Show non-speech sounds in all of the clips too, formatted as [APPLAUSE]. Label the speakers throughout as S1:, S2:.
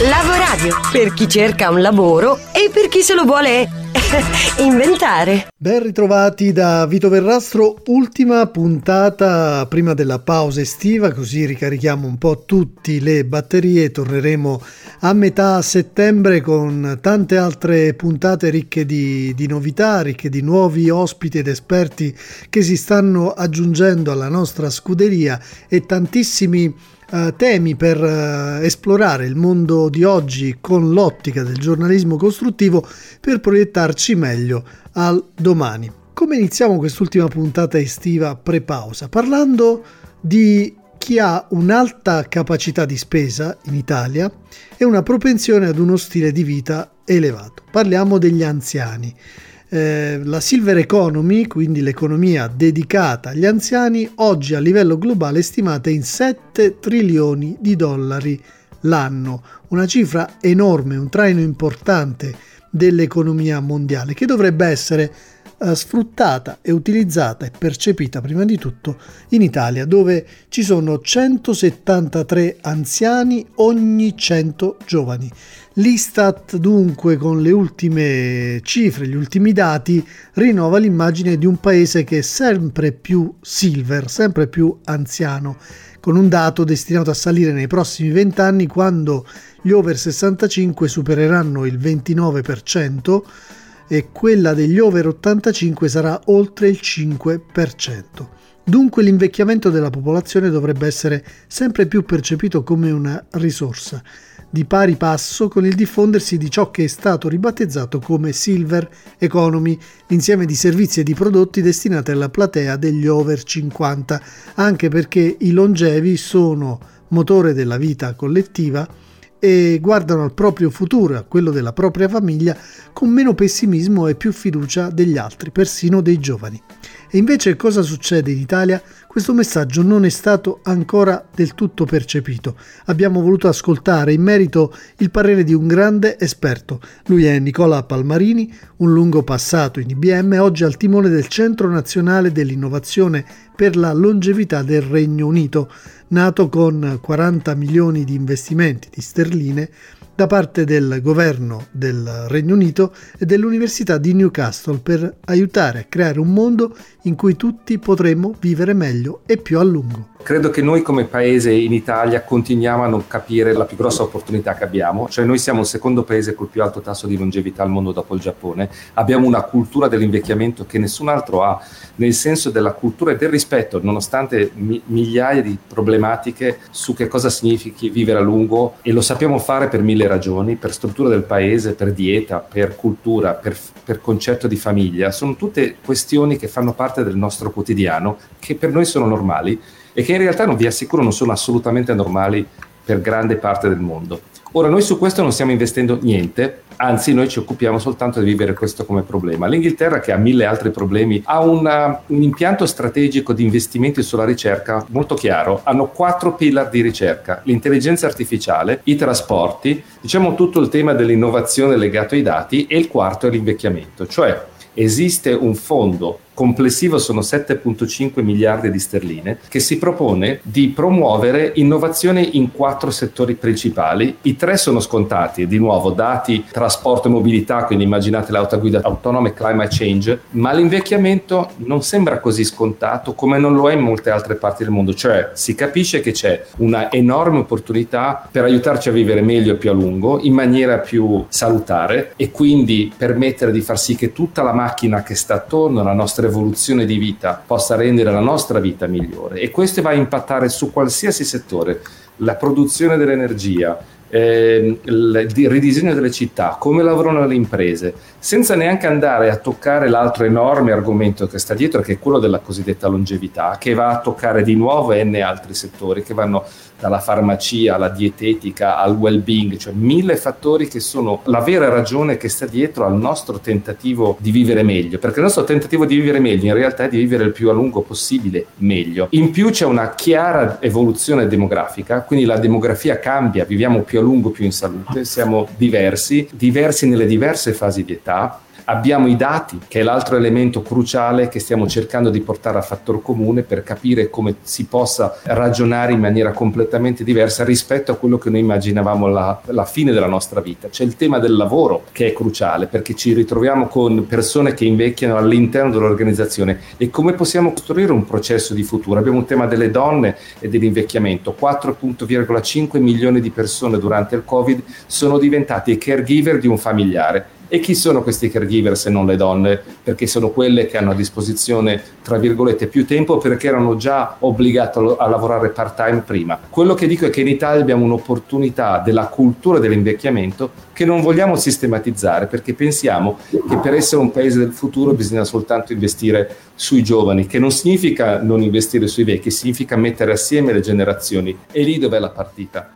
S1: Lavoradio, per chi cerca un lavoro e per chi se lo vuole [LAUGHS] inventare.
S2: Ben ritrovati da Vito Verrastro, ultima puntata prima della pausa estiva, così ricarichiamo un po' tutte le batterie. Torneremo a metà settembre con tante altre puntate ricche di, di novità, ricche di nuovi ospiti ed esperti che si stanno aggiungendo alla nostra scuderia e tantissimi Uh, temi per uh, esplorare il mondo di oggi con l'ottica del giornalismo costruttivo per proiettarci meglio al domani. Come iniziamo quest'ultima puntata estiva pre-pausa? Parlando di chi ha un'alta capacità di spesa in Italia e una propensione ad uno stile di vita elevato. Parliamo degli anziani. Eh, la Silver Economy, quindi l'economia dedicata agli anziani, oggi a livello globale è stimata in 7 trilioni di dollari l'anno, una cifra enorme, un traino importante dell'economia mondiale che dovrebbe essere eh, sfruttata e utilizzata e percepita prima di tutto in Italia dove ci sono 173 anziani ogni 100 giovani. L'Istat dunque con le ultime cifre, gli ultimi dati, rinnova l'immagine di un paese che è sempre più silver, sempre più anziano, con un dato destinato a salire nei prossimi vent'anni quando gli over 65 supereranno il 29% e quella degli over 85 sarà oltre il 5%. Dunque l'invecchiamento della popolazione dovrebbe essere sempre più percepito come una risorsa di pari passo con il diffondersi di ciò che è stato ribattezzato come Silver Economy, l'insieme di servizi e di prodotti destinati alla platea degli over 50, anche perché i longevi sono motore della vita collettiva e guardano al proprio futuro, a quello della propria famiglia, con meno pessimismo e più fiducia degli altri, persino dei giovani. E invece cosa succede in Italia? Questo messaggio non è stato ancora del tutto percepito. Abbiamo voluto ascoltare in merito il parere di un grande esperto. Lui è Nicola Palmarini, un lungo passato in IBM, oggi al timone del Centro Nazionale dell'Innovazione per la Longevità del Regno Unito, nato con 40 milioni di investimenti di sterline da parte del governo del Regno Unito e dell'Università di Newcastle per aiutare a creare un mondo in cui tutti potremo vivere meglio e più a lungo.
S3: Credo che noi come paese in Italia continuiamo a non capire la più grossa opportunità che abbiamo, cioè noi siamo il secondo paese col più alto tasso di longevità al mondo dopo il Giappone, abbiamo una cultura dell'invecchiamento che nessun altro ha, nel senso della cultura e del rispetto, nonostante mi- migliaia di problematiche su che cosa significhi vivere a lungo e lo sappiamo fare per mille ragioni, per struttura del paese, per dieta, per cultura, per, per concetto di famiglia, sono tutte questioni che fanno parte del nostro quotidiano, che per noi sono normali e che in realtà non vi assicuro non sono assolutamente normali per grande parte del mondo. Ora noi su questo non stiamo investendo niente, anzi noi ci occupiamo soltanto di vivere questo come problema. L'Inghilterra, che ha mille altri problemi, ha una, un impianto strategico di investimenti sulla ricerca molto chiaro. Hanno quattro pillar di ricerca, l'intelligenza artificiale, i trasporti, diciamo tutto il tema dell'innovazione legato ai dati e il quarto è l'invecchiamento, cioè esiste un fondo complessivo sono 7,5 miliardi di sterline, che si propone di promuovere innovazione in quattro settori principali. I tre sono scontati, di nuovo dati, trasporto e mobilità, quindi immaginate l'auto guida autonoma e climate change, ma l'invecchiamento non sembra così scontato come non lo è in molte altre parti del mondo, cioè si capisce che c'è una enorme opportunità per aiutarci a vivere meglio e più a lungo, in maniera più salutare e quindi permettere di far sì che tutta la macchina che sta attorno alla nostra evoluzione di vita possa rendere la nostra vita migliore. E questo va a impattare su qualsiasi settore, la produzione dell'energia, eh, il ridisegno delle città, come lavorano le imprese, senza neanche andare a toccare l'altro enorme argomento che sta dietro, che è quello della cosiddetta longevità, che va a toccare di nuovo n altri settori che vanno dalla farmacia alla dietetica al well-being, cioè mille fattori che sono la vera ragione che sta dietro al nostro tentativo di vivere meglio, perché il nostro tentativo di vivere meglio in realtà è di vivere il più a lungo possibile meglio. In più c'è una chiara evoluzione demografica, quindi la demografia cambia, viviamo più a lungo, più in salute, siamo diversi, diversi nelle diverse fasi di età abbiamo i dati, che è l'altro elemento cruciale che stiamo cercando di portare a fattor comune per capire come si possa ragionare in maniera completamente diversa rispetto a quello che noi immaginavamo alla, alla fine della nostra vita. C'è il tema del lavoro che è cruciale perché ci ritroviamo con persone che invecchiano all'interno dell'organizzazione e come possiamo costruire un processo di futuro. Abbiamo un tema delle donne e dell'invecchiamento. 4,5 milioni di persone durante il Covid sono diventati caregiver di un familiare e chi sono questi caregiver se non le donne? Perché sono quelle che hanno a disposizione, tra virgolette, più tempo perché erano già obbligate a lavorare part-time prima. Quello che dico è che in Italia abbiamo un'opportunità della cultura dell'invecchiamento che non vogliamo sistematizzare perché pensiamo che per essere un paese del futuro bisogna soltanto investire sui giovani, che non significa non investire sui vecchi, significa mettere assieme le generazioni. E lì dov'è la partita.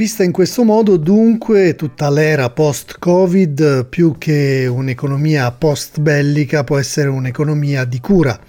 S2: Vista in questo modo, dunque, tutta l'era post-Covid, più che un'economia post-bellica, può essere un'economia di cura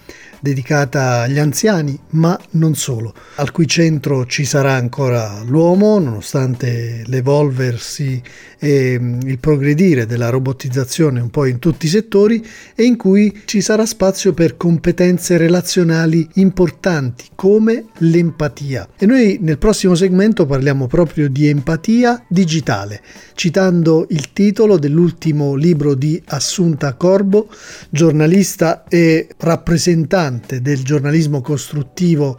S2: dedicata agli anziani, ma non solo, al cui centro ci sarà ancora l'uomo, nonostante l'evolversi e mm, il progredire della robotizzazione un po' in tutti i settori, e in cui ci sarà spazio per competenze relazionali importanti come l'empatia. E noi nel prossimo segmento parliamo proprio di empatia digitale, citando il titolo dell'ultimo libro di Assunta Corbo, giornalista e rappresentante del giornalismo costruttivo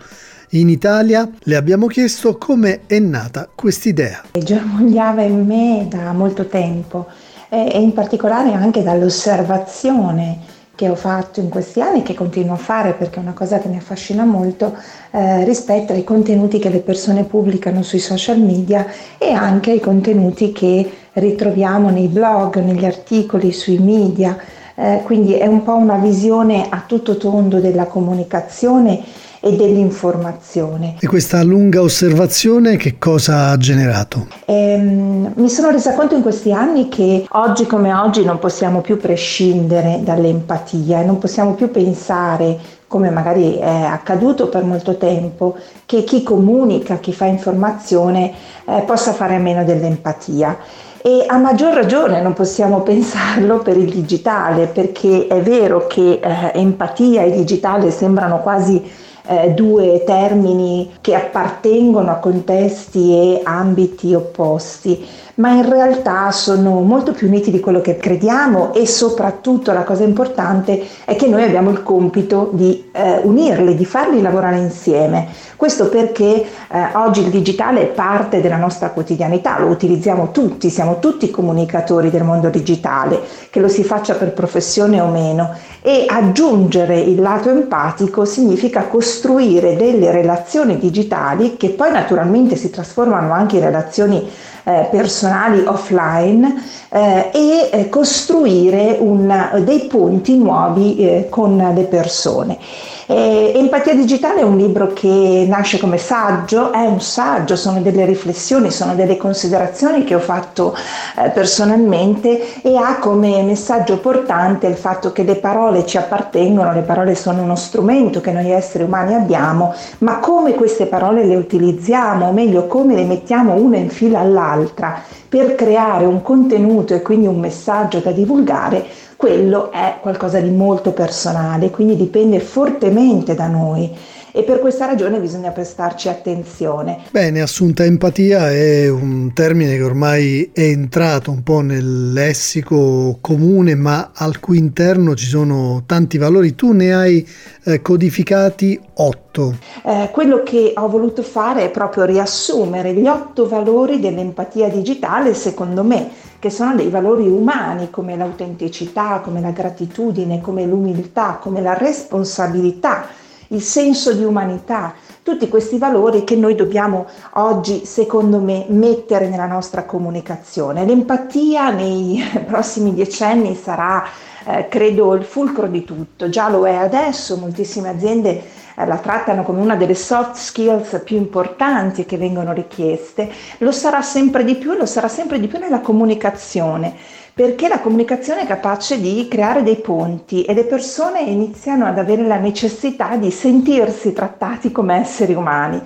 S2: in Italia, le abbiamo chiesto come è nata quest'idea.
S4: Germogliava in me da molto tempo e in particolare anche dall'osservazione che ho fatto in questi anni e che continuo a fare perché è una cosa che mi affascina molto eh, rispetto ai contenuti che le persone pubblicano sui social media e anche ai contenuti che ritroviamo nei blog, negli articoli, sui media. Eh, quindi è un po' una visione a tutto tondo della comunicazione e dell'informazione.
S2: E questa lunga osservazione che cosa ha generato?
S4: Ehm, mi sono resa conto in questi anni che oggi come oggi non possiamo più prescindere dall'empatia e non possiamo più pensare come magari è accaduto per molto tempo, che chi comunica, chi fa informazione eh, possa fare a meno dell'empatia. E a maggior ragione non possiamo pensarlo per il digitale, perché è vero che eh, empatia e digitale sembrano quasi eh, due termini che appartengono a contesti e ambiti opposti, ma in realtà sono molto più uniti di quello che crediamo e soprattutto la cosa importante è che noi abbiamo il compito di eh, unirli, di farli lavorare insieme. Questo perché eh, oggi il digitale è parte della nostra quotidianità, lo utilizziamo tutti, siamo tutti comunicatori del mondo digitale, che lo si faccia per professione o meno e aggiungere il lato empatico significa costruire delle relazioni digitali che poi naturalmente si trasformano anche in relazioni eh, personali offline eh, e eh, costruire un, dei punti nuovi eh, con le persone. Eh, Empatia digitale è un libro che nasce come saggio, è un saggio, sono delle riflessioni, sono delle considerazioni che ho fatto eh, personalmente e ha come messaggio portante il fatto che le parole ci appartengono, le parole sono uno strumento che noi esseri umani abbiamo, ma come queste parole le utilizziamo, o meglio come le mettiamo una in fila all'altra per creare un contenuto e quindi un messaggio da divulgare, quello è qualcosa di molto personale, quindi dipende fortemente da noi e per questa ragione bisogna prestarci attenzione.
S2: Bene, assunta empatia è un termine che ormai è entrato un po' nel lessico comune, ma al cui interno ci sono tanti valori. Tu ne hai eh, codificati otto.
S4: Eh, quello che ho voluto fare è proprio riassumere gli otto valori dell'empatia digitale, secondo me, che sono dei valori umani come l'autenticità, come la gratitudine, come l'umiltà, come la responsabilità il senso di umanità, tutti questi valori che noi dobbiamo oggi, secondo me, mettere nella nostra comunicazione. L'empatia nei [LAUGHS] prossimi decenni sarà, eh, credo, il fulcro di tutto, già lo è adesso, moltissime aziende la trattano come una delle soft skills più importanti che vengono richieste, lo sarà sempre di più e lo sarà sempre di più nella comunicazione perché la comunicazione è capace di creare dei ponti e le persone iniziano ad avere la necessità di sentirsi trattati come esseri umani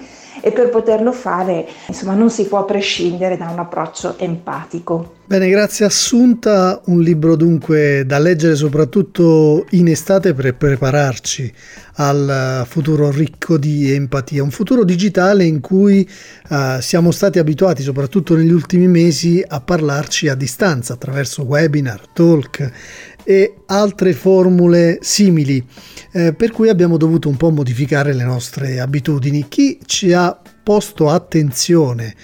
S4: e per poterlo fare insomma non si può prescindere da un approccio empatico.
S2: Bene, grazie Assunta, un libro dunque da leggere soprattutto in estate per prepararci al futuro ricco di empatia, un futuro digitale in cui uh, siamo stati abituati soprattutto negli ultimi mesi a parlarci a distanza attraverso webinar, talk e altre formule simili, eh, per cui abbiamo dovuto un po' modificare le nostre abitudini. Chi ci ha posto attenzione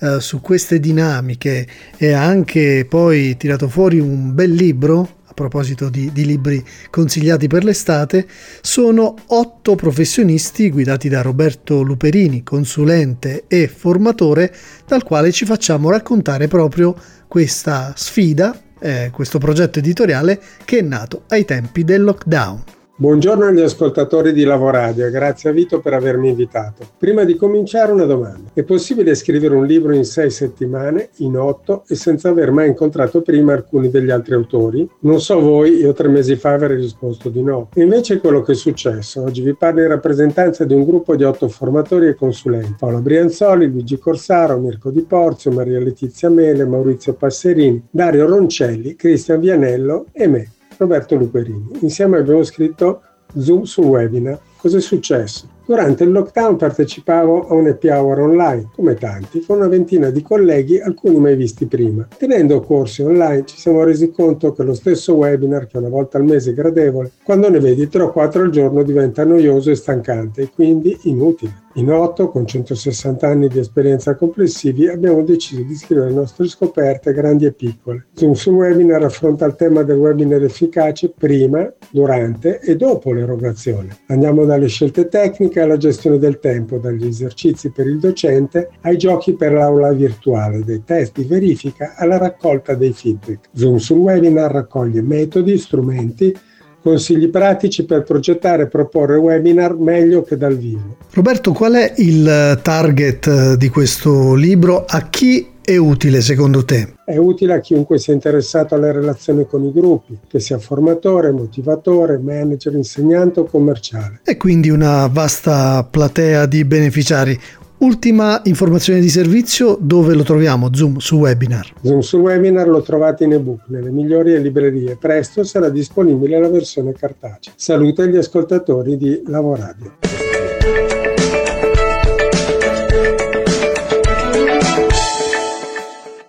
S2: eh, su queste dinamiche e ha anche poi tirato fuori un bel libro a proposito di, di, libri consigliati per l'estate, sono otto professionisti guidati da Roberto Luperini, consulente e formatore, dal quale ci facciamo raccontare proprio questa sfida eh, questo progetto editoriale che è nato ai tempi del lockdown.
S5: Buongiorno agli ascoltatori di Lavoradio grazie a Vito per avermi invitato. Prima di cominciare una domanda. È possibile scrivere un libro in sei settimane, in otto e senza aver mai incontrato prima alcuni degli altri autori? Non so voi, io tre mesi fa avrei risposto di no. E invece è quello che è successo. Oggi vi parlo in rappresentanza di un gruppo di otto formatori e consulenti. Paolo Brianzoli, Luigi Corsaro, Mirko Di Porzio, Maria Letizia Mele, Maurizio Passerini, Dario Roncelli, Cristian Vianello e me. Roberto Luperini. Insieme abbiamo scritto Zoom sul webinar. Cos'è successo? Durante il lockdown partecipavo a un happy hour online, come tanti, con una ventina di colleghi, alcuni mai visti prima. Tenendo corsi online ci siamo resi conto che lo stesso webinar, che una volta al mese è gradevole, quando ne vedi 3 o 4 al giorno diventa noioso e stancante e quindi inutile. In otto, con 160 anni di esperienza complessivi, abbiamo deciso di scrivere le nostre scoperte grandi e piccole. Zoom sul webinar affronta il tema del webinar efficace prima, durante e dopo l'erogazione. Andiamo dalle scelte tecniche alla gestione del tempo, dagli esercizi per il docente ai giochi per l'aula virtuale, dai test di verifica alla raccolta dei feedback. Zoom sul webinar raccoglie metodi, strumenti, consigli pratici per progettare e proporre webinar meglio che dal vivo.
S2: Roberto, qual è il target di questo libro? A chi è utile secondo te?
S5: È utile a chiunque sia interessato alle relazioni con i gruppi, che sia formatore, motivatore, manager, insegnante o commerciale.
S2: E quindi una vasta platea di beneficiari. Ultima informazione di servizio, dove lo troviamo? Zoom su webinar.
S5: Zoom su webinar lo trovate in ebook nelle migliori librerie. Presto sarà disponibile la versione cartacea. Saluto agli ascoltatori di Lavoradio.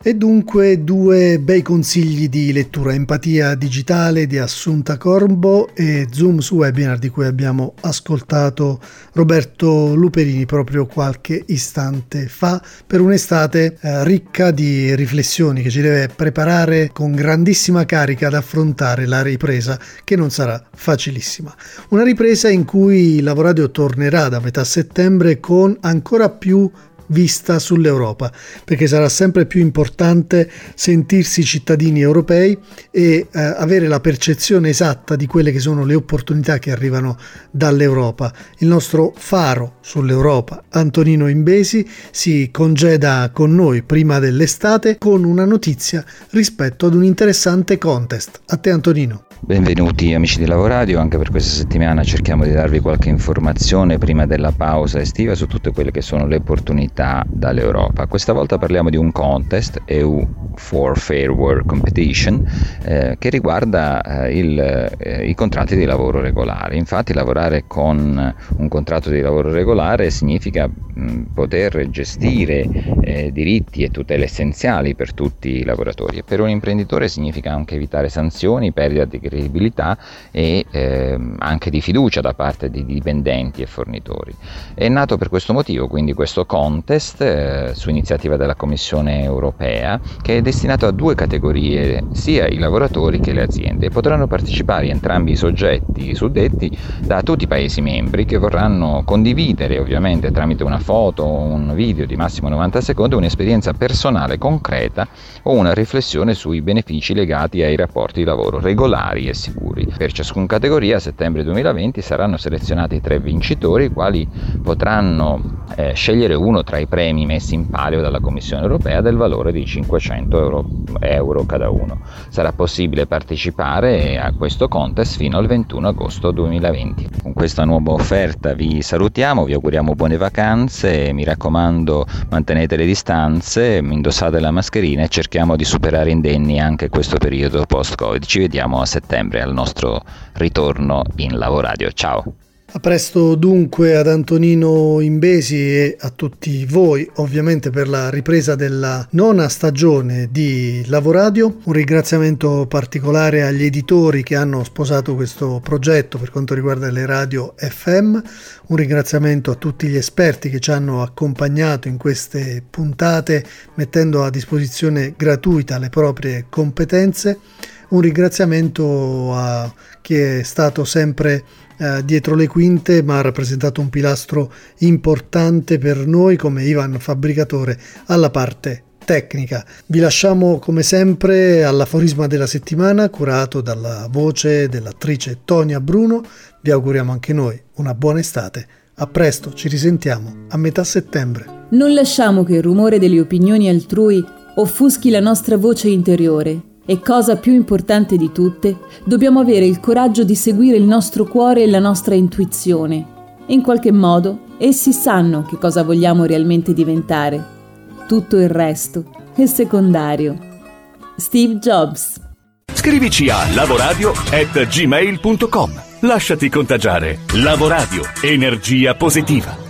S2: E dunque due bei consigli di lettura, Empatia Digitale di Assunta Corbo e Zoom su Webinar di cui abbiamo ascoltato Roberto Luperini proprio qualche istante fa per un'estate eh, ricca di riflessioni che ci deve preparare con grandissima carica ad affrontare la ripresa che non sarà facilissima. Una ripresa in cui Lavoradio tornerà da metà settembre con ancora più vista sull'Europa, perché sarà sempre più importante sentirsi cittadini europei e eh, avere la percezione esatta di quelle che sono le opportunità che arrivano dall'Europa. Il nostro faro sull'Europa, Antonino Imbesi, si congeda con noi prima dell'estate con una notizia rispetto ad un interessante contest. A te Antonino.
S6: Benvenuti amici di Lavoradio, anche per questa settimana cerchiamo di darvi qualche informazione prima della pausa estiva su tutte quelle che sono le opportunità dall'Europa. Questa volta parliamo di un contest EU for Fair Work Competition eh, che riguarda eh, il, eh, i contratti di lavoro regolari. Infatti lavorare con un contratto di lavoro regolare significa mh, poter gestire eh, diritti e tutele essenziali per tutti i lavoratori e per un imprenditore significa anche evitare sanzioni, perdita di credibilità e ehm, anche di fiducia da parte di dipendenti e fornitori. È nato per questo motivo quindi questo contest eh, su iniziativa della Commissione europea che è destinato a due categorie, sia i lavoratori che le aziende. Potranno partecipare entrambi i soggetti suddetti da tutti i Paesi membri che vorranno condividere ovviamente tramite una foto o un video di massimo 90 secondi un'esperienza personale concreta o una riflessione sui benefici legati ai rapporti di lavoro regolari regolari e sicuri. Per ciascuna categoria a settembre 2020 saranno selezionati tre vincitori i quali potranno eh, scegliere uno tra i premi messi in palio dalla Commissione europea del valore di 500 euro, euro cada uno. Sarà possibile partecipare a questo contest fino al 21 agosto 2020. Con questa nuova offerta vi salutiamo, vi auguriamo buone vacanze, mi raccomando mantenete le distanze, indossate la mascherina e cerchiamo di superare indenni anche questo periodo post-Covid. Ci vediamo a settembre al nostro ritorno in Lavoradio. Ciao!
S2: A presto dunque ad Antonino Imbesi e a tutti voi ovviamente per la ripresa della nona stagione di Lavoradio. Un ringraziamento particolare agli editori che hanno sposato questo progetto per quanto riguarda le radio FM. Un ringraziamento a tutti gli esperti che ci hanno accompagnato in queste puntate mettendo a disposizione gratuita le proprie competenze. Un ringraziamento a chi è stato sempre eh, dietro le quinte, ma ha rappresentato un pilastro importante per noi come Ivan Fabbricatore alla parte tecnica. Vi lasciamo come sempre all'aforisma della settimana curato dalla voce dell'attrice Tonia Bruno. Vi auguriamo anche noi una buona estate. A presto, ci risentiamo a metà settembre.
S7: Non lasciamo che il rumore delle opinioni altrui offuschi la nostra voce interiore e cosa più importante di tutte, dobbiamo avere il coraggio di seguire il nostro cuore e la nostra intuizione. In qualche modo, essi sanno che cosa vogliamo realmente diventare. Tutto il resto è secondario. Steve Jobs.
S8: Scrivici a lavoradio@gmail.com. Lasciati contagiare. Lavoradio. Energia positiva.